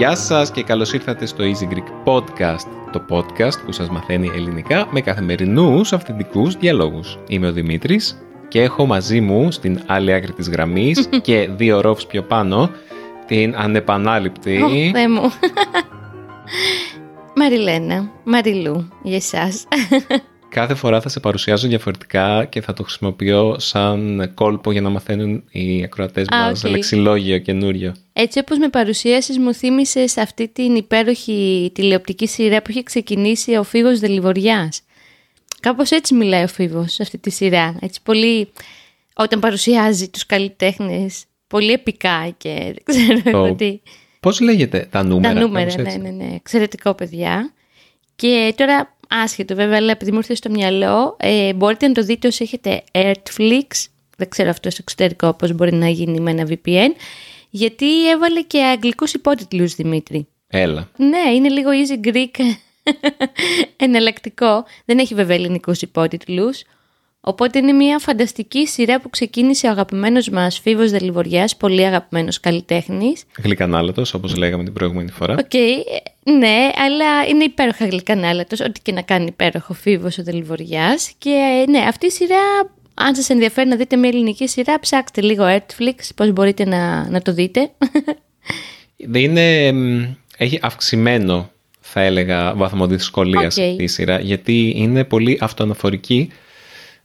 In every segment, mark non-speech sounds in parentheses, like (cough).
Γεια σας και καλώς ήρθατε στο Easy Greek Podcast, το podcast που σας μαθαίνει ελληνικά με καθημερινούς αυθεντικούς διαλόγους. Είμαι ο Δημήτρης και έχω μαζί μου στην άλλη άκρη της γραμμής (laughs) και δύο ορόφους πιο πάνω την ανεπανάληπτη... Ω, Θεέ μου. Μαριλένα, Μαριλού, για εσάς. Κάθε φορά θα σε παρουσιάζω διαφορετικά και θα το χρησιμοποιώ σαν κόλπο για να μαθαίνουν οι ακροατές Α, μας οκ. λεξιλόγιο καινούριο. Έτσι όπως με παρουσίασες μου θύμισες αυτή την υπέροχη τηλεοπτική σειρά που είχε ξεκινήσει ο Φίβος Δελιβοριάς. Κάπως έτσι μιλάει ο Φίβος σε αυτή τη σειρά. Έτσι πολύ όταν παρουσιάζει τους καλλιτέχνες πολύ επικά και δεν (laughs) ξέρω Το- εγώ τι. Πώς λέγεται τα νούμερα. Τα νούμερα, κάπως ναι, έτσι; ναι, ναι. Εξαιρετικό, παιδιά. Και τώρα, άσχετο βέβαια, αλλά επειδή μου ήρθε στο μυαλό, ε, μπορείτε να το δείτε όσοι έχετε Netflix. Δεν ξέρω αυτό στο εξωτερικό πώς μπορεί να γίνει με ένα VPN. Γιατί έβαλε και αγγλικούς υπότιτλους, Δημήτρη. Έλα. Ναι, είναι λίγο Easy Greek (laughs) εναλλακτικό. Δεν έχει βέβαια ελληνικούς υπότιτλους. Οπότε είναι μια φανταστική σειρά που ξεκίνησε ο αγαπημένος μας Φοίβος Δεληβοριάς, πολύ αγαπημένος καλλιτέχνης. Γλυκανάλατος, όπως λέγαμε την προηγούμενη φορά. Οκ, ε, ναι, αλλά είναι υπέροχα γλυκανάλατος, ό,τι και να κάνει υπέροχο ο Φοίβος ο Δεληβοριάς. Και ε, ναι, αυτή η σειρά, αν σας ενδιαφέρει να δείτε μια ελληνική σειρά, ψάξτε λίγο Netflix, πώς μπορείτε να, να το δείτε. (laughs) Είναι, μ, έχει αυξημένο, θα έλεγα, βαθμό δυσκολίας Οκ. αυτή η σειρά, γιατί είναι πολύ αυτοαναφορική.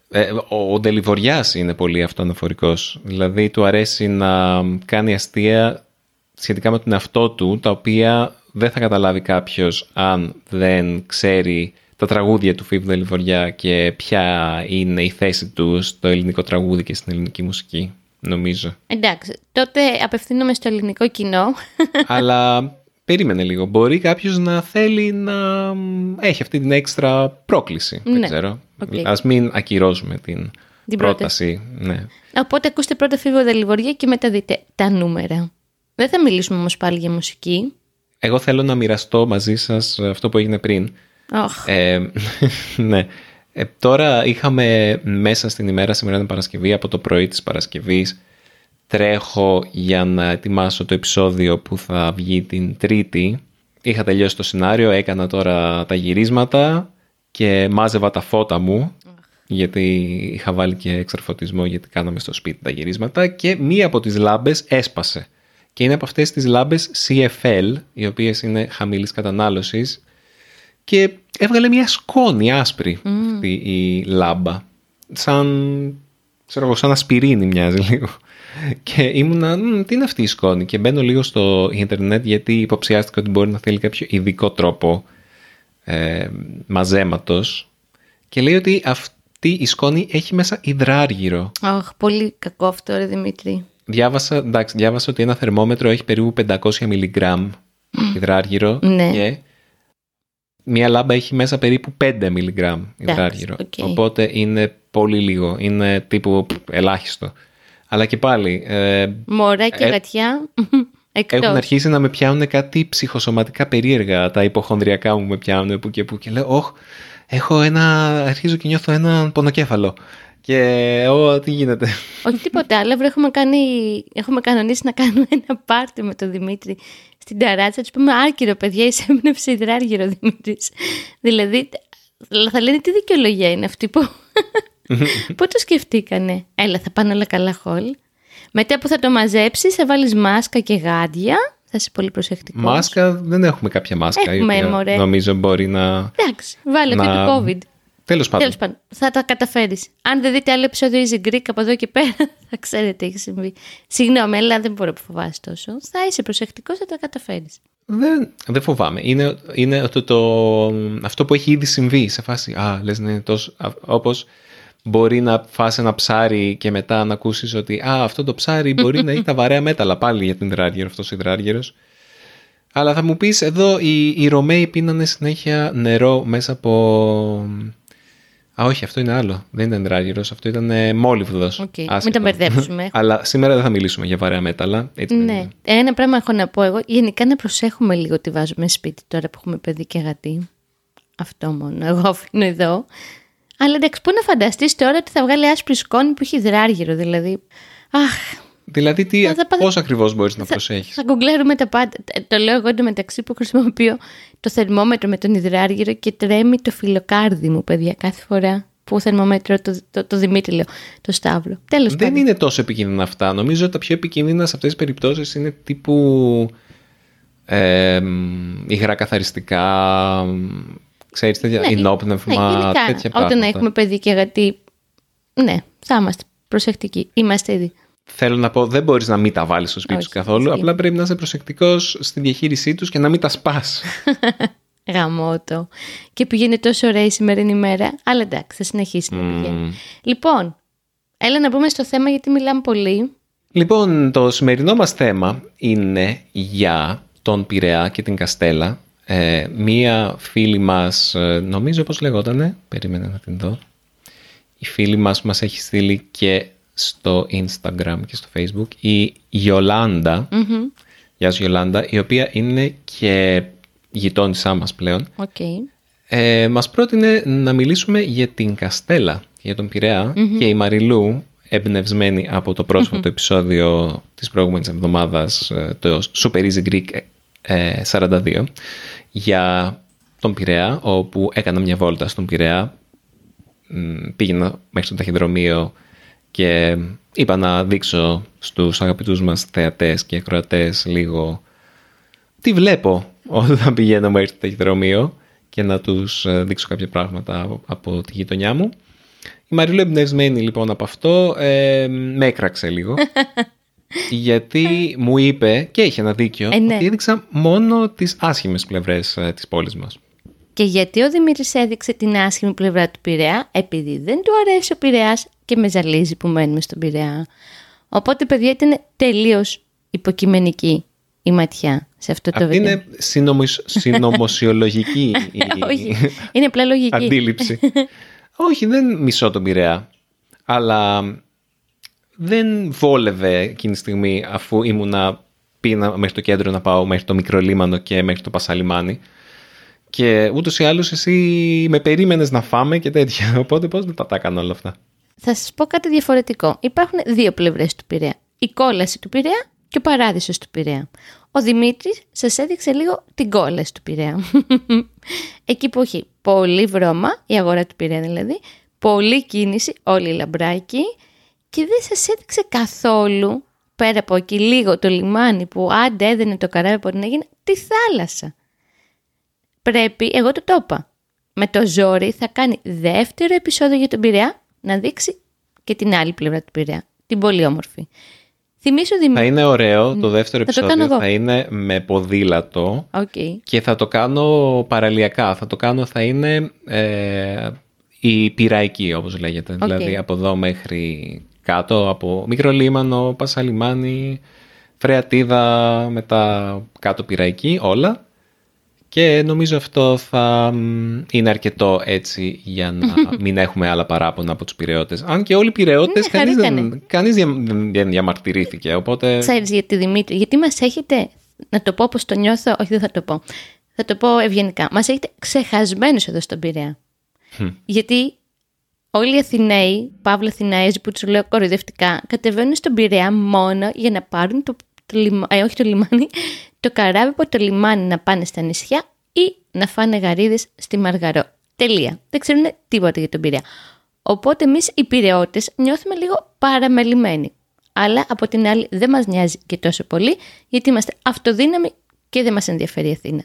Ε, ο ο Δεληβοριάς είναι πολύ αυτοαναφορικός. Δηλαδή, του αρέσει να κάνει αστεία σχετικά με τον εαυτό του, τα οποία δεν θα καταλάβει κάποιος αν δεν ξέρει τα τραγούδια του Φοίβου Δεληβοριά και ποια είναι η θέση του στο ελληνικό τραγούδι και στην ελληνική μουσική, νομίζω. Εντάξει, τότε απευθύνομαι στο ελληνικό κοινό. Αλλά περίμενε λίγο. Μπορεί κάποιος να θέλει να μ, έχει αυτή την έξτρα πρόκληση. Δεν Ναι. ξέρω. Οκ. Ας μην ακυρώσουμε την, Την πρόταση. Ναι. Οπότε ακούστε πρώτα Φοίβο Δεληβοριά και μετά δείτε Τα Νούμερα. Δεν θα μιλήσουμε όμως πάλι για μουσική. Εγώ θέλω να μοιραστώ μαζί σας αυτό που έγινε πριν. Οχ, Ε, (laughs) ναι. Ε, τώρα είχαμε μέσα στην ημέρα, σήμερα είναι Παρασκευή, από το πρωί της Παρασκευής τρέχω για να ετοιμάσω το επεισόδιο που θα βγει την Τρίτη. Είχα τελειώσει το σενάριο, έκανα τώρα τα γυρίσματα και μάζευα τα φώτα μου γιατί είχα βάλει και εξαρφωτισμό γιατί κάναμε στο σπίτι τα γυρίσματα και μία από τις λάμπες έσπασε. Και είναι από αυτές τις λάμπες CFL, οι οποίες είναι χαμηλής κατανάλωσης και έβγαλε μια σκόνη άσπρη αυτή η λάμπα. Σαν, ξέρω εγώ, σαν ασπιρίνη μοιάζει λίγο. Και ήμουνα, «Μμ, τι είναι αυτή η σκόνη. Και μπαίνω λίγο στο ίντερνετ γιατί υποψιάστηκα ότι μπορεί να θέλει κάποιο ειδικό τρόπο ε, μαζέματος. Και λέει ότι αυτή η σκόνη έχει μέσα υδράργυρο. οχ, πολύ κακό αυτό ρε Δημήτρη. Διάβασα, εντάξει, διάβασα ότι ένα θερμόμετρο έχει περίπου 500 μιλιγκράμμ υδράργυρο Ναι. και μία λάμπα έχει μέσα περίπου 5 μιλιγκράμ υδράργυρο. οκ. Οπότε είναι πολύ λίγο, είναι τύπου π, ελάχιστο. Αλλά και πάλι, ε, Μωρά και Ε, γατιά. Εκτός. έχουν αρχίσει να με πιάνουν κάτι ψυχοσωματικά περίεργα. Τα υποχονδριακά μου με πιάνουν που και που και λέω, ωχ, έχω ένα, αρχίζω και νιώθω ένα πονοκέφαλο. Και, ω, τι γίνεται. Όχι τίποτα άλλο. αύριο Έχουμε, κάνει, έχουμε κανονίσει να κάνουμε ένα πάρτι με τον Δημήτρη στην ταράτσα. Του πούμε Άρκυρο, παιδιά, εισέμπνευσε υδράργυρο Δημήτρης. δηλαδή, θα λένε τι δικαιολογία είναι αυτή που. Πού το σκεφτήκανε; Έλα, θα πάνε όλα καλά χολ. Μετά που θα το μαζέψεις, θα βάλεις μάσκα και γάντια. Θα είσαι πολύ προσεκτικός. Μάσκα, δεν έχουμε κάποια μάσκα η Έχουμε, οποία μωρέ. νομίζω μπορεί να... Εντάξει, βάλε Να- αυτή του COVID. Τέλος πάντων. Τέλος πάντων, θα τα καταφέρεις. Αν δεν δείτε άλλο επεισόδιο Easy Greek από εδώ και πέρα, (laughs) θα ξέρετε τι έχει συμβεί. Συγγνώμη, αλλά δεν μπορώ να φοβάσαι τόσο. Θα είσαι προσεκτικός, θα τα καταφέρεις. Δεν, δεν φοβάμαι. Είναι, είναι το, το, αυτό που έχει ήδη συμβεί σε φάση. Α, λες ναι, τόσο, α, όπως μπορεί να φας ένα ψάρι και μετά να ακούσεις ότι α, αυτό το ψάρι μπορεί να (laughs) έχει τα βαρέα μέταλλα πάλι για την υδράργυρο, αυτός ο υδράργυρος. Αλλά θα μου πεις εδώ οι, οι Ρωμαίοι πίνανε συνέχεια νερό μέσα από, Α, όχι, αυτό είναι άλλο. Δεν ήταν υδράργυρος, αυτό ήταν ε, μόλιβδος. Οκ, μην τα μπερδέψουμε. (laughs) Αλλά σήμερα δεν θα μιλήσουμε για βαρέα μέταλλα. Έτσι δεν Ναι. είναι. Ένα πράγμα έχω να πω εγώ. Γενικά να προσέχουμε λίγο τι βάζουμε σπίτι τώρα που έχουμε παιδί και γατί. Αυτό μόνο. Εγώ αφήνω εδώ. Αλλά εντάξει, πού να φανταστείς τώρα ότι θα βγάλει άσπρη σκόνη που έχει υδράργυρο. Δηλαδή. Αχ, Δηλαδή, τι, Θα- θα πάθει- πώς ακριβώς μπορείς να προσέχεις; θα γκουγκλέρουμε τα πάντα. Ε, Το λέω εγώ εντωμεταξύ που χρησιμοποιώ το θερμόμετρο με τον υδράργυρο και τρέμει το φιλοκάρδι μου, παιδιά, κάθε φορά που θερμόμετρο το, το, το Δημήτρη λέω, το Σταύρο. Τέλος Δεν πάντων. είναι τόσο επικίνδυνα αυτά. Νομίζω ότι τα πιο επικίνδυνα σε αυτές τις περιπτώσεις είναι τύπου ε, υγρά καθαριστικά, ξέρεις, τέτοια Ναι, ενόπνευμα, ναι, γενικά, τέτοια Όταν πράγματα. έχουμε παιδί και γατί, ναι, θα είμαστε προσεκτικοί. Είμαστε ήδη. Θέλω να πω, δεν μπορείς να μην τα βάλεις στο σπίτι Όχι, σου καθόλου, ισχύει. απλά πρέπει να είσαι προσεκτικός στη διαχείρισή τους και να μην τα σπάς. (laughs) Γαμώτο. Και πήγαινε τόσο ωραία η σημερινή ημέρα. Αλλά εντάξει, θα συνεχίσει να πηγαίνει. Λοιπόν, έλα να μπούμε στο θέμα γιατί μιλάμε πολύ. Λοιπόν, το σημερινό μας θέμα είναι για τον Πειραιά και την Καστέλα. Ε, μία φίλη μας, ε, νομίζω πώς λεγότανε, περίμενε να την δω. Η φίλη μας μας έχει στείλει και στο Instagram και στο Facebook η Γιολάντα. Γεια σου Γιολάντα, η οποία είναι και γειτόνισσά μας πλέον. Οκ. Ε, μας πρότεινε να μιλήσουμε για την Καστέλα, για τον Πειραιά και η Μαριλού, εμπνευσμένη από το πρόσφατο επεισόδιο της προηγούμενης εβδομάδας, ε, το Super Easy Greek ε, 42, για τον Πειραιά, όπου έκανα μια βόλτα στον Πειραιά, Μ, πήγαινα μέχρι το ταχυδρομείο και είπα να δείξω στους αγαπητούς μας θεατές και ακροατές λίγο τι βλέπω όταν πηγαίνω μέχρι το ταχυδρομείο και να τους ε, δείξω κάποια πράγματα από, από τη γειτονιά μου. Η Μαριλού εμπνευσμένη λοιπόν από αυτό ε, με έκραξε λίγο (laughs) γιατί μου είπε και είχε ένα δίκιο Ε, ναι. ότι έδειξα μόνο τις άσχημες πλευρές ε, της πόλης μας. Και γιατί ο Δημήτρης έδειξε την άσχημη πλευρά του Πειραιά, επειδή δεν του αρέσει ο Πειραιάς και με ζαλίζει που μένουμε στον Πειραιά. Οπότε, παιδιά, ήταν τελείως υποκειμενική η ματιά σε αυτό το Αυτή βίντεο. είναι συνομισ- συνωμοσιολογική (laughs) η Όχι, είναι απλά λογική. αντίληψη. (laughs) Όχι, δεν μισώ τον Πειραιά. Αλλά δεν βόλευε εκείνη τη στιγμή αφού ήμουνα πήγαινα μέχρι το κέντρο να πάω μέχρι το μικρό λίμανο και μέχρι το Πασαλιμάνι. Και ούτως ή άλλως εσύ με περίμενες να φάμε και τέτοια. (laughs) Οπότε πώς δεν τα τα έκανα όλα αυτά. Θα σας πω κάτι διαφορετικό. Υπάρχουν δύο πλευρές του Πειραιά. Η κόλαση του Πειραιά και ο παράδεισος του Πειραιά. Ο Δημήτρης σας έδειξε λίγο την κόλαση του Πειραιά. (laughs) Εκεί που έχει πολύ βρώμα, η αγορά του Πειραιά δηλαδή, πολλή κίνηση, όλοι οι λαμπράκι και δεν σας έδειξε καθόλου, πέρα από εκεί λίγο το λιμάνι που άντε έδαινε το καράβι από την έγινε, τη θάλασσα. Πρέπει, εγώ το το είπα, με το ζόρι θα κάνει δεύτερο επεισόδιο για τον Πειραιά να δείξει και την άλλη πλευρά του Πειραιά. Την πολύ όμορφη. Θυμίσω Θα Δημήτρη. είναι ωραίο το δεύτερο Θα το κάνω επεισόδιο. εγώ. Θα είναι με ποδήλατο. Οκ. Και θα το κάνω παραλιακά. Θα το κάνω, θα είναι ε, η Πειραϊκή όπως λέγεται. Δηλαδή από εδώ μέχρι κάτω, από Μικρολίμανο, Πασαλιμάνι, Φρεαττύδα, μετά κάτω Πειραϊκή, όλα. Και νομίζω αυτό θα μ, είναι αρκετό έτσι για να (laughs) μην έχουμε άλλα παράπονα από τους πυραιώτες. Αν και όλοι οι πυραιώτες, Ναι, κανείς, χαρήκανε. δεν, κανείς δια- δεν διαμαρτυρήθηκε. Οπότε Ξέρεις γιατί Δημήτρη, γιατί μας έχετε, να το πω όπως το νιώθω, όχι δεν θα το πω, θα το πω ευγενικά, μας έχετε ξεχασμένους εδώ στον Πειραιά. γιατί όλοι οι Αθηναίοι, Παύλα Αθηναίες που τους λέω κοροϊδευτικά, κατεβαίνουν στον Πειραιά μόνο για να πάρουν το, το λιμα- ε, όχι το λιμάνι, το καράβι από το λιμάνι να πάνε στα νησιά ή να φάνε γαρίδες στη Μαργαρό. Τελεία. Δεν ξέρουν τίποτα για τον Πειραιά. Οπότε εμείς οι Πειραιώτες νιώθουμε λίγο παραμελημένοι. Αλλά από την άλλη δεν μας νοιάζει και τόσο πολύ γιατί είμαστε αυτοδύναμοι και δεν μας ενδιαφέρει η Αθήνα.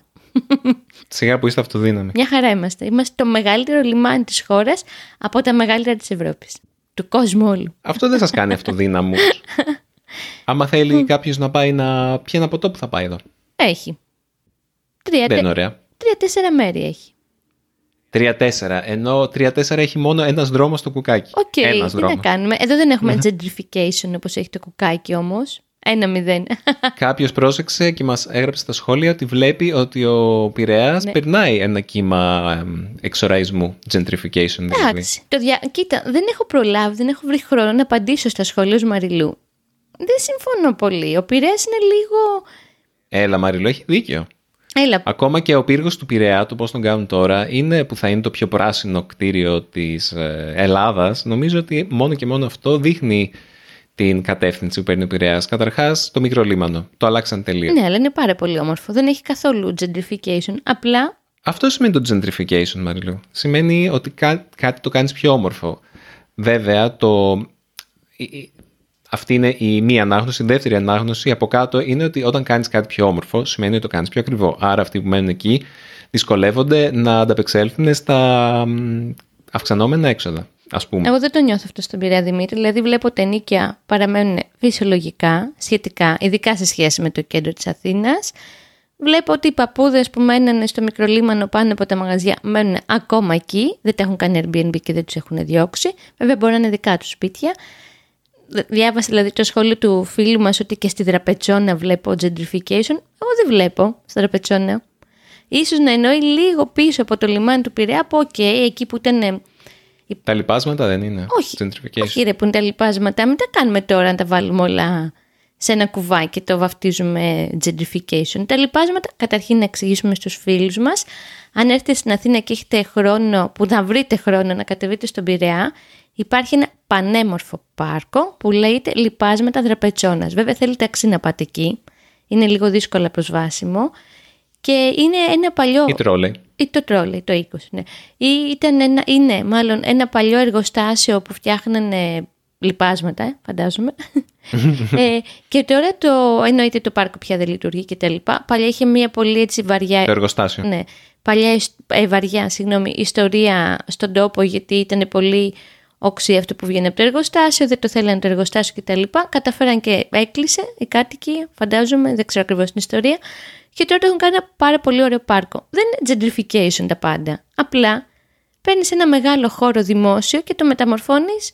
Σιγά που είστε αυτοδύναμοι. Μια χαρά είμαστε. Είμαστε το μεγαλύτερο λιμάνι της χώρας από τα μεγαλύτερα της Ευρώπης. Του κόσμου όλου. Αυτό δεν σας κάνει αυτοδύναμους. (laughs) Άμα θέλει κάποιος να πάει να πιει ένα ποτό που θα πάει εδώ; Έχει. Τρία, Δεν είναι τε- ωραία. τρία-τέσσερα μέρη έχει. Τρία-τέσσερα. Ενώ τρία-τέσσερα έχει μόνο ένας δρόμος στο κουκάκι. Οκ, ένας τι να δρόμος. κάνουμε. Εδώ δεν έχουμε gentrification όπως έχει το κουκάκι όμως. Ένα μηδέν. (laughs) Κάποιος πρόσεξε και μας έγραψε στα σχόλια ότι βλέπει ότι ο Πειραιάς Ναι. περνάει ένα κύμα εμ, εξοραϊσμού, gentrification δηλαδή. Εντάξει. Το δια... Κοίτα, δεν έχω προλάβει, δεν έχω βρει χρόνο να απαντήσω στα σχόλια ως Μαριλού. Δεν συμφωνώ πολύ. Ο Πειραιάς είναι λίγο. Έλα, Μαριλό, έχει δίκιο. Έλα, Ακόμα και ο πύργος του Πειραιά, το πώς τον κάνουν τώρα, είναι που θα είναι το πιο πράσινο κτίριο της ε, Ελλάδας. Νομίζω ότι μόνο και μόνο αυτό δείχνει την κατεύθυνση που παίρνει ο Πειραιάς. Καταρχάς, το μικρό λίμανο. Το αλλάξαν τελείως. ναι, αλλά είναι πάρα πολύ όμορφο. Δεν έχει καθόλου gentrification. Απλά Αυτό σημαίνει το gentrification, Μαριλού. Σημαίνει ότι κά- κάτι το κάνεις πιο όμορφο. Βέβαια, το... η- η- αυτή είναι η μία ανάγνωση. Η δεύτερη ανάγνωση από κάτω είναι ότι όταν κάνεις κάτι πιο όμορφο, σημαίνει ότι το κάνεις πιο ακριβό. Άρα αυτοί που μένουν εκεί δυσκολεύονται να ανταπεξέλθουν στα μ, αυξανόμενα έξοδα, ας πούμε. Εγώ δεν το νιώθω αυτό στον Πειραιά Δημήτρη. Δηλαδή, βλέπω ότι τα νίκια παραμένουν φυσιολογικά, σχετικά, ειδικά σε σχέση με το κέντρο της Αθήνας. Βλέπω ότι οι παππούδες που μένουν στο μικρολίμανο πάνω από τα μαγαζιά μένουν ακόμα εκεί. Δεν τα έχουν κάνει Airbnb και δεν τους έχουν διώξει. Βέβαια, μπορεί να είναι δικά τους σπίτια. Διάβασα δηλαδή το σχόλιο του φίλου μας ότι και στη Δραπετσόνα βλέπω gentrification. Εγώ δεν βλέπω στη Δραπετσόνα. Ίσως να εννοεί λίγο πίσω από το λιμάνι του Πειραιά από οκ, εκεί που ήταν ε, Τα Λιπάσματα δεν είναι όχι, gentrification. όχι ρε που είναι τα Λιπάσματα. Μην τα κάνουμε τώρα να τα βάλουμε όλα σε ένα κουβάκι και το βαφτίζουμε gentrification. Τα λοιπάσματα, καταρχήν να εξηγήσουμε στους φίλους μας, αν έρθετε στην Αθήνα και έχετε χρόνο, που θα βρείτε χρόνο να κατεβείτε στον Πειραιά, υπάρχει ένα πανέμορφο πάρκο που λέγεται Λοιπάσματα Δραπετσόνας. Βέβαια θέλει ταξί να πάτε εκεί, είναι λίγο δύσκολα προσβάσιμο και είναι ένα παλιό... Ή τρόλεϊ. Ή το τρόλεϊ, το 20, ναι. Ή ήταν ένα, είναι μάλλον ένα παλιό εργοστάσιο που φτιάχνανε λιπάσματα, ε, φαντάζομαι. (laughs) ε, και τώρα το, εννοείται το πάρκο πια δεν λειτουργεί και τα λοιπά. Παλιά είχε μια πολύ έτσι βαριά... Το εργοστάσιο. Ναι, παλιά ισ- ε, βαριά συγγνώμη, ιστορία στον τόπο γιατί ήταν πολύ οξύ αυτό που βγαίνει από το εργοστάσιο, δεν το θέλανε το εργοστάσιο κτλ. Καταφέραν και έκλεισε οι κάτοικοι, φαντάζομαι, δεν ξέρω ακριβώς την ιστορία. Και τώρα το έχουν κάνει ένα πάρα πολύ ωραίο πάρκο. Δεν είναι gentrification τα πάντα. Απλά παίρνεις ένα μεγάλο χώρο δημόσιο και το μεταμορφώνεις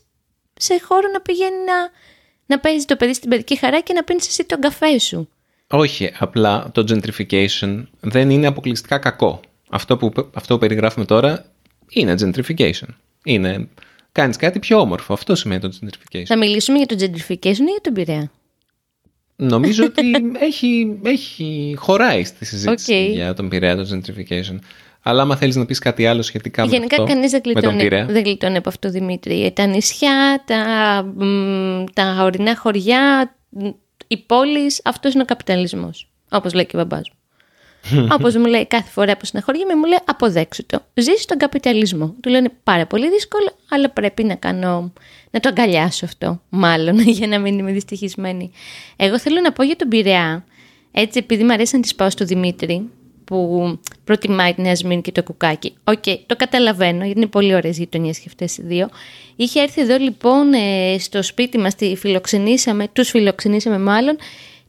σε χώρο να πηγαίνει να, να παίζει το παιδί στην παιδική χαρά και να πίνεις εσύ τον καφέ σου. Όχι, απλά το gentrification δεν είναι αποκλειστικά κακό. Αυτό που, αυτό που περιγράφουμε τώρα είναι gentrification. Είναι, κάνεις κάτι πιο όμορφο. Αυτό σημαίνει το gentrification. Θα μιλήσουμε για το gentrification ή για τον Πειραιά; Νομίζω (laughs) ότι έχει, έχει χωράει στη συζήτηση Οκ. για τον Πειραιά το gentrification. Αλλά άμα θέλεις να πεις κάτι άλλο σχετικά με Γενικά αυτό, κανείς δεν με τον γλιτώνει, Πειραιά. δεν γλιτώνει από αυτό, Δημήτρη. Τα νησιά, τα, μ, τα ορεινά χωριά, μ, οι πόλεις, αυτός είναι ο καπιταλισμός. Όπως λέει και ο μπαμπάς μου. (laughs) Όπως μου λέει κάθε φορά που συναχωριέμαι, μου λέει αποδέξου το. Ζήσει τον καπιταλισμό. Του λέω είναι πάρα πολύ δύσκολο, αλλά πρέπει να κάνω, να το αγκαλιάσω αυτό, μάλλον, (laughs) για να μην είμαι δυστυχισμένη. Εγώ θέλω να πω για τον Πειραιά, έτσι επειδή μου αρέσει να τη σπάω στο Δημήτρη, που προτιμάει την Νέα Σμύρνη και το κουκάκι. Οκ, το καταλαβαίνω, γιατί είναι πολύ ωραίες γειτονιές και αυτές οι δύο. Είχε έρθει εδώ λοιπόν ε, στο σπίτι μας, τη φιλοξενήσαμε, τους φιλοξενήσαμε μάλλον,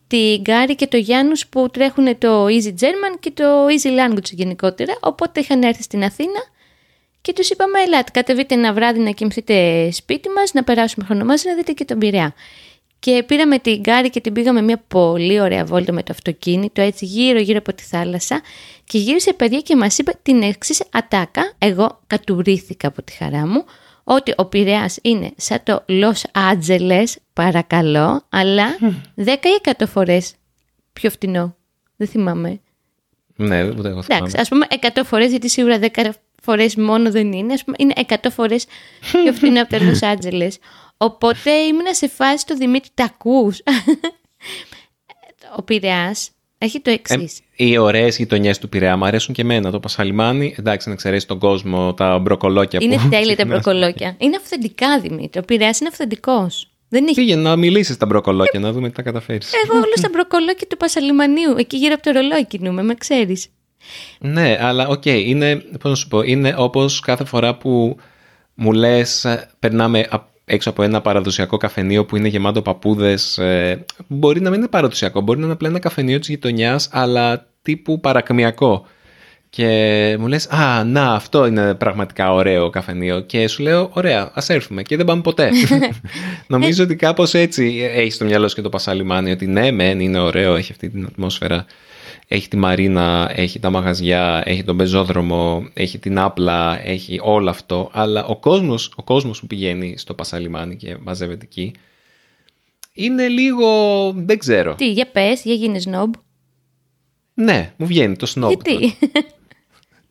την Κάρι και το Γιάνους που τρέχουν το Easy German και το Easy Language γενικότερα. Οπότε είχαν έρθει στην Αθήνα και τους είπαμε, ελάτε, κατεβείτε ένα βράδυ να κοιμηθείτε σπίτι μας, να περάσουμε χρόνο μαζί, να δείτε και τον Πειραιά. Και πήραμε την Γκάρη και την πήγαμε μια πολύ ωραία βόλτα με το αυτοκίνητο, έτσι γύρω γύρω από τη θάλασσα και γύρισε παιδιά και μας είπε την εξής ατάκα, εγώ κατουρήθηκα από τη χαρά μου, ότι ο Πειραιάς είναι σαν το Los Angeles, παρακαλώ, αλλά 10 ή 100 φορές πιο φτηνό. Δεν θυμάμαι. Ναι, ούτε εγώ θυμάμαι. Εντάξει, ας πούμε 100 φορές, γιατί σίγουρα 10 φορές μόνο δεν είναι. Ας πούμε, είναι 100 φορές πιο φθηνό από το Los Angeles. Οπότε ήμουν σε φάση το Δημήτρη, τα ακούς; (laughs) Ο Πειραιάς έχει το εξής. Ε, οι ωραίες γειτονιές του Πειραιά μου αρέσουν και εμένα. Το Πασαλιμάνι, εντάξει, να εξαιρέσει τον κόσμο, τα μπροκολόκια είναι που. τέλεια τα ξεχνάς. μπροκολόκια. Είναι αυθεντικά, Δημήτρη. Ο Πειραιάς είναι αυθεντικός. Δεν έχει Πήγαινε να μιλήσεις τα μπροκολόκια, να δούμε τι θα καταφέρεις. Εγώ όλο στα μπροκολόκια του Πασαλιμανίου. Εκεί γύρω από το ρολόι κινούμε, με ξέρεις. Ναι, αλλά οκ, είναι, πώς να σου πω, είναι όπως κάθε φορά που μου λες ε, περνάμε α- έξω από ένα παραδοσιακό καφενείο που είναι γεμάτο παππούδες. ε, μπορεί να μην είναι παραδοσιακό, μπορεί να είναι απλά ένα καφενείο της γειτονιάς, αλλά τύπου παρακμιακό. Και μου λες «Α, να, αυτό είναι πραγματικά ωραίο καφενείο» και σου λέω «Ωραία, ας έρθουμε» και δεν πάμε ποτέ. (laughs) (laughs) Νομίζω ότι κάπως έτσι έχει στο μυαλό σου και το Πασαλιμάνι ότι ναι, μεν, είναι ωραίο, έχει αυτή την ατμόσφαιρα. Έχει τη μαρίνα, έχει τα μαγαζιά, έχει τον πεζόδρομο, έχει την άπλα, έχει όλο αυτό. Αλλά ο κόσμος, ο κόσμος που πηγαίνει στο Πασαλιμάνι και μαζεύεται εκεί είναι λίγο, δεν ξέρω. Τι, για πες, για γίνεις νόμπ. Ναι, μου βγαίνει το σνόμπ. Γιατί; (laughs)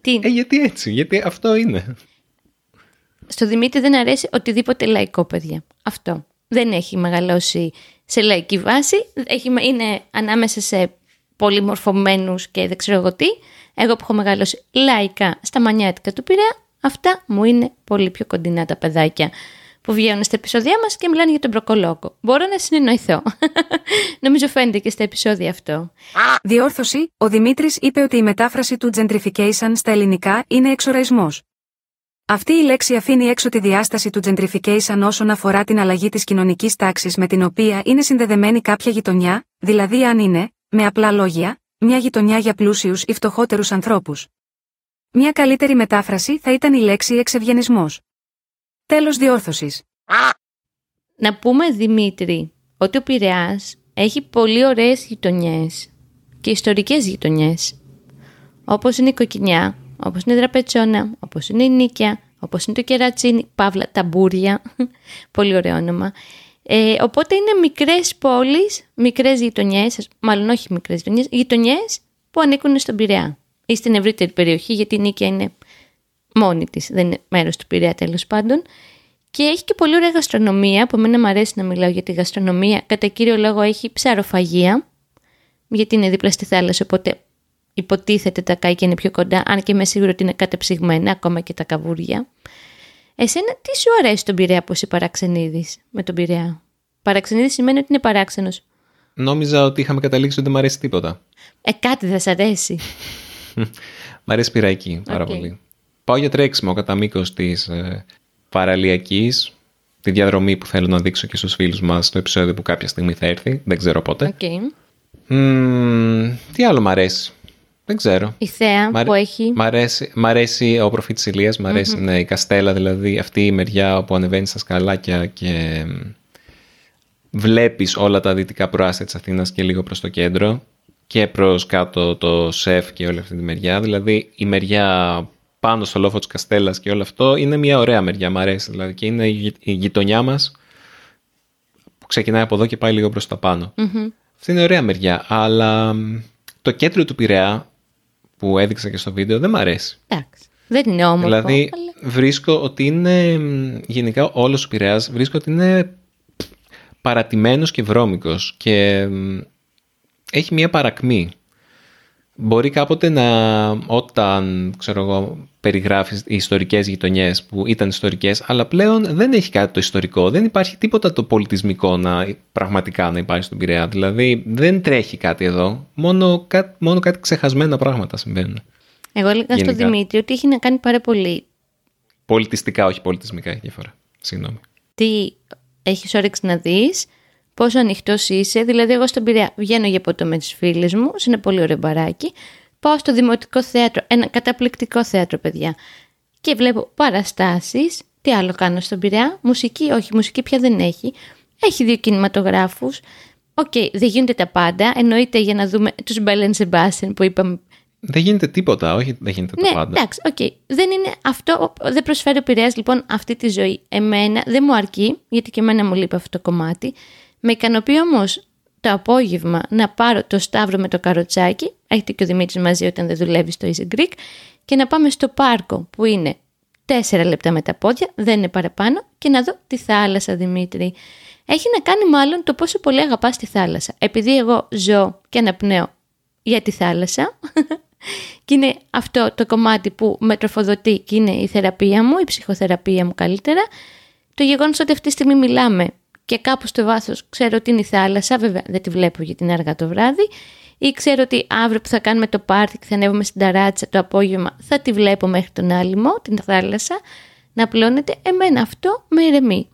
Τι; Ε, γιατί έτσι, γιατί αυτό είναι. Στο Δημήτρη δεν αρέσει οτιδήποτε λαϊκό, παιδιά. Αυτό. Δεν έχει μεγαλώσει σε λαϊκή βάση. Έχει, είναι ανάμεσα σε πολυμορφωμένους και δεν ξέρω εγώ τι. Εγώ που έχω μεγαλώσει λαϊκά στα μανιάτικα του Πειραιά, αυτά μου είναι πολύ πιο κοντινά τα παιδάκια που βγαίνουν στα επεισόδια μας και μιλάνε για τον Προκολόκο. Μπορώ να συνεννοηθώ. (laughs) Νομίζω φαίνεται και στα επεισόδια αυτό. Διόρθωση, ο Δημήτρης είπε ότι η μετάφραση του gentrification στα ελληνικά είναι εξοραϊσμός. Αυτή η λέξη αφήνει έξω τη διάσταση του gentrification όσον αφορά την αλλαγή της κοινωνικής τάξης με την οποία είναι συνδεδεμένη κάποια γειτονιά, δηλαδή αν είναι, με απλά λόγια, μια γειτονιά για πλούσιους ή φτωχότερους ανθρώπους. Μια καλύτερη μετάφραση θα ήταν η λέξη εξευγενισμός. Τέλος διόρθωσης. Να πούμε, Δημήτρη, ότι ο Πειραιάς έχει πολύ ωραίες γειτονιές και ιστορικές γειτονιές. Όπως είναι η Κοκκινιά, όπως είναι η Δραπετσόνα, όπως είναι η Νίκια, όπως είναι το Κερατσίνι, Παύλα, Ταμπούρια, (laughs) πολύ ωραίο όνομα. Ε, οπότε είναι μικρές πόλεις, μικρές γειτονιές, μάλλον όχι μικρές γειτονιές, γειτονιές που ανήκουν στον Πειραιά ή στην ευρύτερη περιοχή, γιατί η Νίκια είναι μόνη της, δεν είναι μέρος του Πειραιά τέλος πάντων. Και έχει και πολύ ωραία γαστρονομία, που εμένα μου αρέσει να μιλάω για τη γαστρονομία. Κατά κύριο λόγο έχει ψαροφαγία, γιατί είναι δίπλα στη θάλασσα, οπότε υποτίθεται τα κάικια είναι πιο κοντά, αν και είμαι σίγουρη ότι είναι κατεψυγμένα, ακόμα και τα καβούρια. Εσένα τι σου αρέσει τον Πειραιά που είσαι παραξενίδης με τον Πειραιά; Παραξενίδης σημαίνει ότι είναι παράξενος. Νόμιζα ότι είχαμε καταλήξει ότι δεν μου αρέσει τίποτα. Ε, κάτι δεν σ' αρέσει. (laughs) μ' αρέσει πειραϊκή πάρα okay. πολύ. Πάω για τρέξιμο κατά μήκος της ε, παραλιακής, τη διαδρομή που θέλω να δείξω και στους φίλους μας στο επεισόδιο που κάποια στιγμή θα έρθει. Δεν ξέρω πότε. Okay. τι άλλο μ' αρέσει; Δεν ξέρω. Η θέα που έχει. Μ' αρέσει, μ αρέσει ο προφήτης Ηλίας, μ' αρεσει ναι, η Καστέλα, δηλαδή αυτή η μεριά όπου ανεβαίνεις στα σκαλάκια και βλέπεις όλα τα δυτικά προάστια της Αθήνας και λίγο προς το κέντρο και προς κάτω το ΣΕΦ και όλη αυτή τη μεριά. Δηλαδή η μεριά πάνω στο λόφο της Καστέλας και όλο αυτό είναι μια ωραία μεριά, μου αρέσει. Δηλαδή και είναι η γειτονιά μας που ξεκινάει από εδώ και πάει λίγο προς τα πάνω. Αυτή είναι ωραία μεριά, αλλά το κέντρο του Πειραιά που έδειξα και στο βίντεο δεν μου αρέσει. Εντάξει. Δεν είναι όμορφο. Δηλαδή βρίσκω ότι είναι γενικά όλος ο Πειραιάς βρίσκω ότι είναι παρατημένος και βρώμικος και έχει μια παρακμή. Μπορεί κάποτε να, όταν ξέρω εγώ, περιγράφεις οι ιστορικές γειτονιές που ήταν ιστορικές, αλλά πλέον δεν έχει κάτι το ιστορικό, δεν υπάρχει τίποτα το πολιτισμικό να πραγματικά να υπάρχει στον Πειραιά. Δηλαδή δεν τρέχει κάτι εδώ, μόνο, κάτι, μόνο κάτι ξεχασμένα πράγματα συμβαίνουν. Εγώ έλεγα στον Δημήτρη ότι έχει να κάνει πάρα πολύ. Πολιτιστικά, όχι πολιτισμικά, έχει διαφορά. Συγγνώμη. Τι έχεις όρεξη να δεις, πόσο ανοιχτός είσαι. Δηλαδή, εγώ στον Πειραιά βγαίνω για ποτό με τις φίλες μου, είναι πολύ ωραίο μπαράκι. Πάω στο Δημοτικό Θέατρο, ένα καταπληκτικό θέατρο, παιδιά. Και βλέπω παραστάσεις. Τι άλλο κάνω στον Πειραιά, μουσική, όχι, μουσική πια δεν έχει. Έχει δύο κινηματογράφους. OK, okay, δεν γίνονται τα πάντα. Εννοείται για να δούμε τους Belle and Sebastian που είπαμε δεν γίνεται τίποτα, όχι δεν γίνεται ναι, το πάντα. Εντάξει, OK. Okay. Δεν είναι αυτό, δεν προσφέρει ο Πειραιάς λοιπόν αυτή τη ζωή. Εμένα δεν μου αρκεί, γιατί και εμένα μου λείπει αυτό το κομμάτι. Με ικανοποιεί όμως το απόγευμα να πάρω το σταύρο με το καροτσάκι, έρχεται και ο Δημήτρης μαζί όταν δεν δουλεύει στο Easy Greek, και να πάμε στο πάρκο που είναι τέσσερα λεπτά με τα πόδια, δεν είναι παραπάνω, και να δω τη θάλασσα, Δημήτρη. Έχει να κάνει μάλλον το πόσο πολύ αγαπάς τη θάλασσα. Επειδή εγώ ζω και αναπνέω για τη θάλασσα, (laughs) και είναι αυτό το κομμάτι που με τροφοδοτεί και είναι η θεραπεία μου, η ψυχοθεραπεία μου καλύτερα, το γεγονός ότι αυτή τη στιγμή μιλάμε και κάπου στο βάθος ξέρω ότι είναι η θάλασσα, βέβαια δεν τη βλέπω γιατί είναι αργά το βράδυ, ή ξέρω ότι αύριο που θα κάνουμε το πάρτι και θα ανέβουμε στην ταράτσα το απόγευμα θα τη βλέπω μέχρι τον άλυμο, την θάλασσα, να πλώνεται. Εμένα αυτό με ηρεμεί.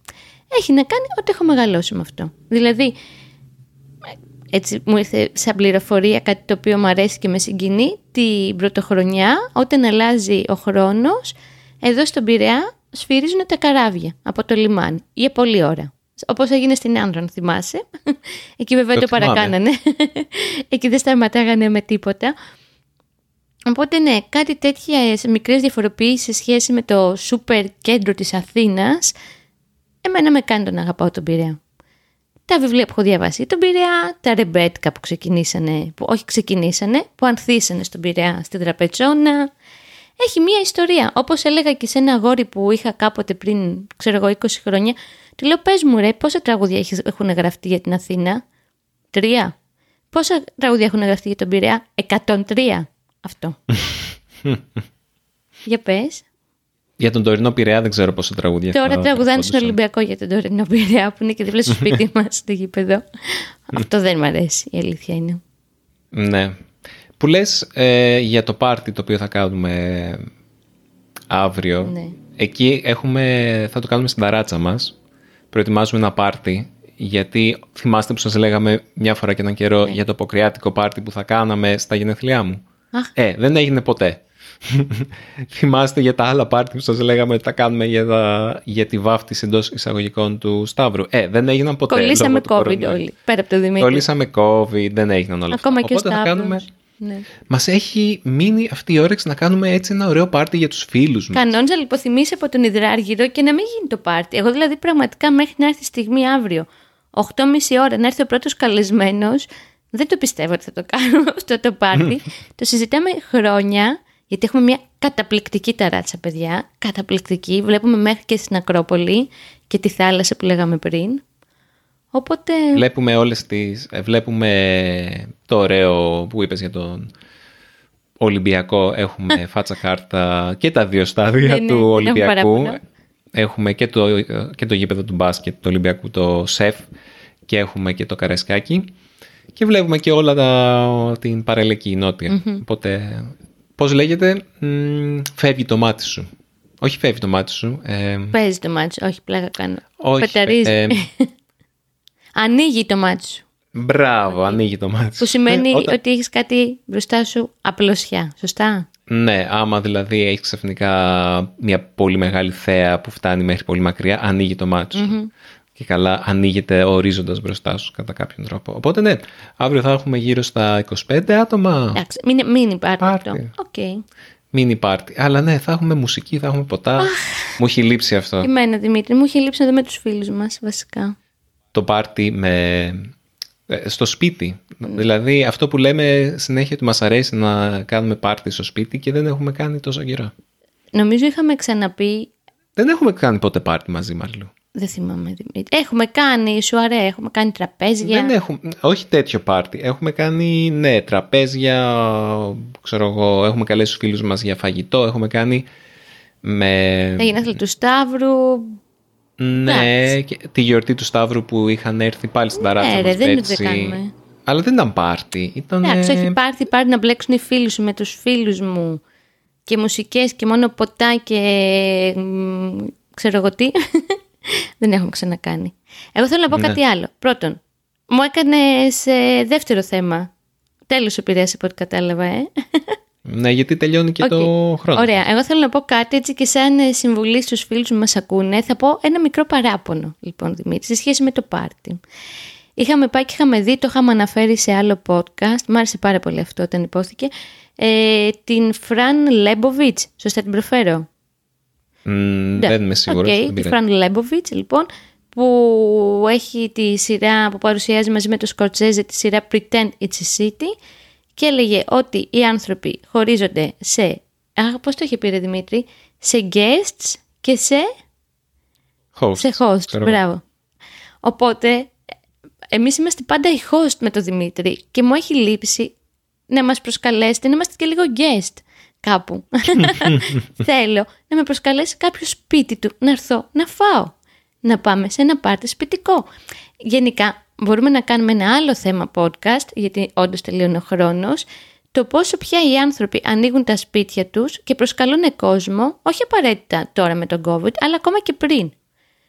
Έχει να κάνει ότι έχω μεγαλώσει με αυτό. Δηλαδή, έτσι μου ήρθε σαν πληροφορία κάτι το οποίο μου αρέσει και με συγκινεί, την πρωτοχρονιά όταν αλλάζει ο χρόνος, εδώ στον Πειραιά σφυρίζουν τα καράβια από το λιμάνι για πολλή ώρα. Όπως έγινε στην Άνδρο, αν θυμάσαι. (laughs) Εκεί βέβαια το, Το παρακάνανε. (laughs) Εκεί δεν σταματάγανε με τίποτα. Οπότε ναι, κάτι τέτοιες μικρές διαφοροποιήσεις σε σχέση με το σούπερ κέντρο της Αθήνας, εμένα με κάνει τον αγαπάω τον Πειραιά. Τα βιβλία που έχω διαβάσει τον Πειραιά, τα ρεμπέτικα που ξεκινήσανε, που όχι ξεκινήσανε, που ανθίσανε στον Πειραιά, στην τραπεζόνα. Έχει μία ιστορία. Όπως έλεγα και σε ένα αγόρι που είχα κάποτε πριν, ξέρω εγώ, 20 χρόνια, του λέω πες μου ρε, πόσα τραγούδια έχεις- έχουν γραφτεί για την Αθήνα; Τρία. Πόσα τραγούδια έχουν γραφτεί για τον Πειραιά; 103. Αυτό. (laughs) για πες. Για τον τωρινό Πειραιά δεν ξέρω πόσο τραγούδια Τώρα θα τραγουδάνε στον ερχόντουσαν. Ολυμπιακό για τον τωρινό Πειραιά που είναι και δίπλα στο σπίτι (laughs) μας στο γήπεδο. Αυτό δεν μ' αρέσει, η αλήθεια είναι. Ναι. Που λες ε, για το πάρτι το οποίο θα κάνουμε αύριο. Ναι. Εκεί έχουμε, θα το κάνουμε στην ταράτσα μας. Προετοιμάζουμε ένα πάρτι. Γιατί θυμάστε που σας λέγαμε μια φορά και έναν καιρό για το αποκριάτικο πάρτι που θα κάναμε στα γενέθλιά μου. Αχ. Ε, δεν έγινε ποτέ. (laughs) θυμάστε για τα άλλα πάρτι που σας λέγαμε ότι τα κάνουμε για, τα, για τη βάφτιση εντός εισαγωγικών του Σταύρου. Ε, δεν έγιναν ποτέ. Κολλήσαμε λόγω του COVID κορονοϊού. όλοι. Πέρα από το Δημήτρη. Κολλήσαμε COVID, δεν έγιναν όλα Ακόμα αυτά. και ο Οπότε θα Σταύρος. κάνουμε... Ναι. Μας έχει μείνει αυτή η όρεξη να κάνουμε έτσι ένα ωραίο πάρτι για τους φίλους μας. Κανόνιζα να λιποθυμήσει από τον Ιδράργυρο και να μην γίνει το πάρτι. Εγώ δηλαδή πραγματικά μέχρι να έρθει η στιγμή αύριο, 8.30 ώρα, να έρθει ο πρώτος καλεσμένος, δεν το πιστεύω ότι θα το κάνουμε (laughs) αυτό το πάρτι. το συζητάμε χρόνια, γιατί έχουμε μια καταπληκτική ταράτσα, παιδιά. Καταπληκτική. Βλέπουμε μέχρι και στην Ακρόπολη και τη θάλασσα που λέγαμε πριν. Οπότε. Βλέπουμε όλες τις... ε, Βλέπουμε το ωραίο που είπες για τον Ολυμπιακό. Έχουμε (laughs) φάτσα κάρτα και τα δύο στάδια Ναι, ναι, του δεν έχω Ολυμπιακού. παράπονο. Έχουμε και το, και το γήπεδο του μπάσκετ του Ολυμπιακού, το ΣΕΦ και έχουμε και το Καραϊσκάκι. Και βλέπουμε και όλα τα, την παρελεκή νότια. Οπότε, πώς λέγεται, μ, φεύγει το μάτι σου. Όχι φεύγει το μάτι σου. Ε, Παίζει το μάτι, όχι πλάκα κάνω. όχι, Πεταρίζει. ε, Ανοίγει το μάτι σου. μπράβο, ανοίγει το μάτι σου. Που σημαίνει Ε, Όταν- ότι έχεις κάτι μπροστά σου απλωσιά. Σωστά; Ναι, άμα δηλαδή έχεις ξαφνικά μια πολύ μεγάλη θέα που φτάνει μέχρι πολύ μακριά, ανοίγει το μάτι σου. Και καλά ανοίγεται ο ορίζοντας μπροστά σου κατά κάποιον τρόπο. Οπότε ναι, αύριο θα έχουμε γύρω στα 25 άτομα. Εντάξει, μην, μην υπάρχει Πάρτι. αυτό. OK. Mini party. Αλλά ναι, θα έχουμε μουσική, θα έχουμε ποτά. Μου έχει λείψει αυτό. Εμένα, Δημήτρη, μου είχε λείψει να δω με τους φίλους μας, βασικά. Το πάρτι με... ε, στο σπίτι. Δηλαδή αυτό που λέμε συνέχεια ότι μας αρέσει να κάνουμε πάρτι στο σπίτι και δεν έχουμε κάνει τόσο καιρό. Νομίζω είχαμε ξαναπεί, Δεν έχουμε κάνει ποτέ πάρτι μαζί, Μαρλού. δεν θυμάμαι, Δημήτρη. Έχουμε κάνει σουαρέ, έχουμε κάνει τραπέζια. Δεν έχουμε, όχι τέτοιο πάρτι. Έχουμε κάνει, ναι, τραπέζια, ξέρω εγώ, έχουμε καλέσει τους φίλους μας για φαγητό, έχουμε κάνει με... Τα γενέθλια του Σταύρου. Ναι, και τη γιορτή του Σταύρου που είχαν έρθει πάλι στην ταράτσα Ναι, ρε, μας δεν είναι πέρσι. ότι δεν κάνουμε. Αλλά δεν ήταν πάρτι. Ήταν... Εντάξει, όχι πάρτι, πάρτι να μπλέξουν οι φίλοι σου με τους φίλους μου και μουσικές και μόνο ποτά και μ, ξέρω εγώ τι. (laughs) δεν έχουμε ξανακάνει. Εγώ θέλω να πω Ναι. κάτι άλλο. Πρώτον, μου έκανες σε δεύτερο θέμα. Τέλος ο Πειραιάς από ό,τι κατάλαβα, ε. (laughs) Ναι, γιατί τελειώνει και Οκ. το χρόνο. Ωραία. Εγώ θέλω να πω κάτι έτσι και σαν ε, συμβουλή στους φίλους που μας ακούνε. Θα πω ένα μικρό παράπονο, λοιπόν, Δημήτρη, σε σχέση με το πάρτι. Είχαμε πάει και είχαμε δει, το είχαμε αναφέρει σε άλλο podcast, μ' άρεσε πάρα πολύ αυτό όταν ειπώθηκε, ε, την Φραν Λέμποβιτς, σωστά την προφέρω; Μ, Ναι. Δεν είμαι σίγουρος. Οκ, δεν πειράζει. Φραν Λέμποβιτς, λοιπόν, που έχει τη σειρά που παρουσιάζει μαζί με το Σκορτσέζε τη σειρά Pretend It's a City και έλεγε ότι οι άνθρωποι χωρίζονται σε, αχ, πώς το είχε πει ρε Δημήτρη, σε guests και σε, Host, σε host, ξέρω εγώ. μπράβο. Οπότε, εμείς είμαστε πάντα οι host με τον Δημήτρη και μου έχει λείψει να μας προσκαλέσετε, να είμαστε και λίγο guest κάπου. (laughs) Θέλω να με προσκαλέσει κάποιο σπίτι του, να έρθω να φάω, να πάμε σε ένα πάρτι σπιτικό. Γενικά, μπορούμε να κάνουμε ένα άλλο θέμα podcast, γιατί όντως τελείωνε ο χρόνος, το πόσο πια οι άνθρωποι ανοίγουν τα σπίτια τους και προσκαλούν κόσμο, όχι απαραίτητα τώρα με τον COVID, αλλά ακόμα και πριν.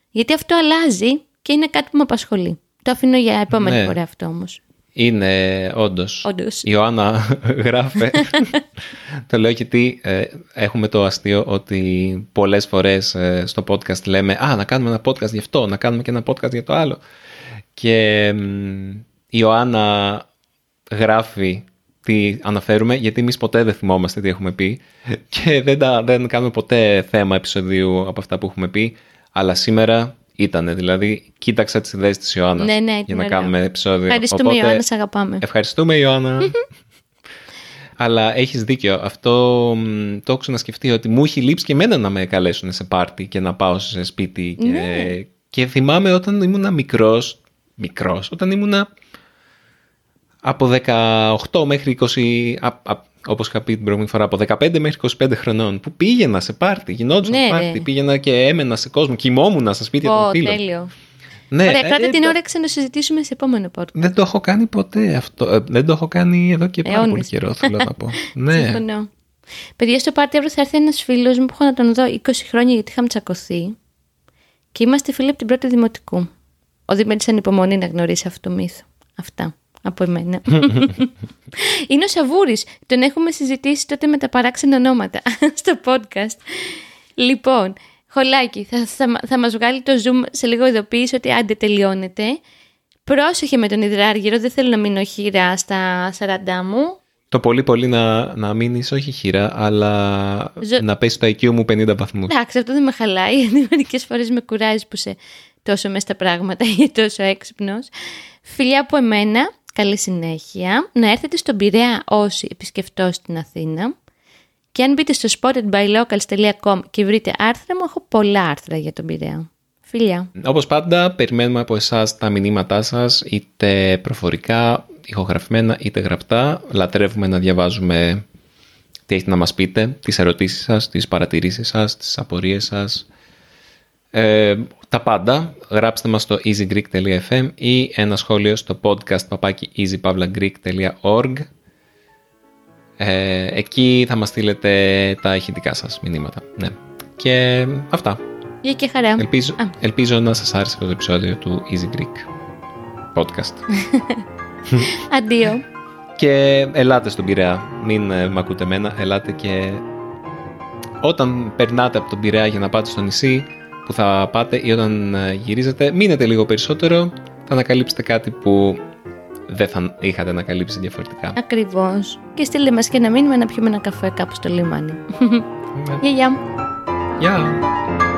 Γιατί αυτό αλλάζει και είναι κάτι που με απασχολεί. Το αφήνω για επόμενη Ναι. φορά αυτό όμως. Είναι όντως. Όντως. Η Ιωάννα (laughs) γράφει. (laughs) το λέω γιατί ε, έχουμε το αστείο ότι πολλές φορές ε, στο podcast λέμε «Α, να κάνουμε ένα podcast γι' αυτό, να κάνουμε και ένα podcast για το άλλο». Και μ, η Ιωάννα γράφει τι αναφέρουμε, γιατί εμείς ποτέ δεν θυμόμαστε τι έχουμε πει και δεν, τα, δεν κάνουμε ποτέ θέμα επεισοδίου από αυτά που έχουμε πει, αλλά σήμερα ήταν. Δηλαδή, κοίταξα τις ιδέες της Ιωάννας Ναι, ναι, για ήταν να ωραίο. κάνουμε επεισόδιο. Ευχαριστούμε, Οπότε, Ιωάννα, σε αγαπάμε. Ευχαριστούμε, Ιωάννα. Αλλά έχεις δίκιο. Αυτό μ, το έχω ξανασκεφτεί ότι μου έχει λείψει και εμένα να με καλέσουν σε πάρτι και να πάω σε σπίτι. Και, Ναι. και θυμάμαι όταν ήμουνα μικρός, μικρός, όταν ήμουνα από 18 μέχρι 20, α, α, όπως είχα πει την προηγούμενη φορά, από 15 μέχρι 25 χρονών, που πήγαινα σε πάρτι, γινόντουσαν Ναι, πάρτι, ρε. πήγαινα και έμενα σε κόσμο, κοιμόμουν στα σπίτια των Ω, φίλων. τέλειο. Ναι, Ωραία, ε, κράτα ε, την το- όρεξη να το συζητήσουμε σε επόμενο podcast. δεν το έχω κάνει ποτέ αυτό. Ε, δεν το έχω κάνει εδώ και πάρα Αιώνες. πολύ καιρό, θέλω να πω. (laughs) ναι. Συμφωνώ. Παιδιά, στο πάρτι αύριο θα έρθει ένας φίλος μου που έχω να τον δω 20 χρόνια γιατί είχαμε τσακωθεί. Και είμαστε φίλοι από την πρώτη δημοτικού. Ο Δημήτρης ανυπομονεί να γνωρίσει αυτό το μύθο. Αυτά από εμένα. (laughs) Είναι ο Σαβούρης. Τον έχουμε συζητήσει τότε με τα παράξενα ονόματα (laughs) στο podcast. Λοιπόν, Χολάκι, θα, θα, θα μας βγάλει το Zoom σε λίγο ειδοποίηση ότι άντε τελειώνεται. Πρόσεχε με τον υδράργυρο, δεν θέλω να μείνω χείρα στα 40 μου. Το πολύ πολύ να, να μείνεις όχι χειρά, αλλά Ζω- να πέσεις το IQ μου 50 βαθμούς. Εντάξει, αυτό δεν με χαλάει, (laughs) γιατί μερικές φορές με κουράζει που είσαι τόσο μέσα στα πράγματα (laughs) ή τόσο έξυπνος. Φιλιά από εμένα, καλή συνέχεια. Να έρθετε στον Πειραιά όσοι επισκεφτώ στην Αθήνα. Και αν μπείτε στο spotedbylocals.com και βρείτε άρθρα μου, έχω πολλά άρθρα για τον Πειραιά. Φιλιά. Όπως πάντα, περιμένουμε από εσάς τα μηνύματά σας, είτε προφορικά, ηχογραφημένα, είτε γραπτά. Λατρεύουμε να διαβάζουμε τι έχετε να μας πείτε, τις ερωτήσεις σας, τις παρατηρήσεις σας, τις απορίες σας. Ε, τα πάντα, γράψτε μας στο easygreek.fm ή ένα σχόλιο στο podcast παπάκι easypavlagreek.org ε, Εκεί θα μας στείλετε τα ηχητικά σας μηνύματα. Ναι. Και αυτά. Γεια και χαρά. Ελπίζω, Α. ελπίζω να σας άρεσε αυτό το επεισόδιο του Easy Greek podcast. (laughs) Αντίο. και ελάτε στον Πειραιά. Μην ε, μ' ακούτε εμένα. Ελάτε και όταν περνάτε από τον Πειραιά για να πάτε στο νησί που θα πάτε ή όταν ε, γυρίζετε, μείνετε λίγο περισσότερο. Θα ανακαλύψετε κάτι που δεν θα είχατε ανακαλύψει διαφορετικά. Ακριβώς. Και στείλτε μας και ένα μήνυμα να πιούμε ένα καφέ κάπου στο λιμάνι. Ναι. Γεια, γεια. Γεια!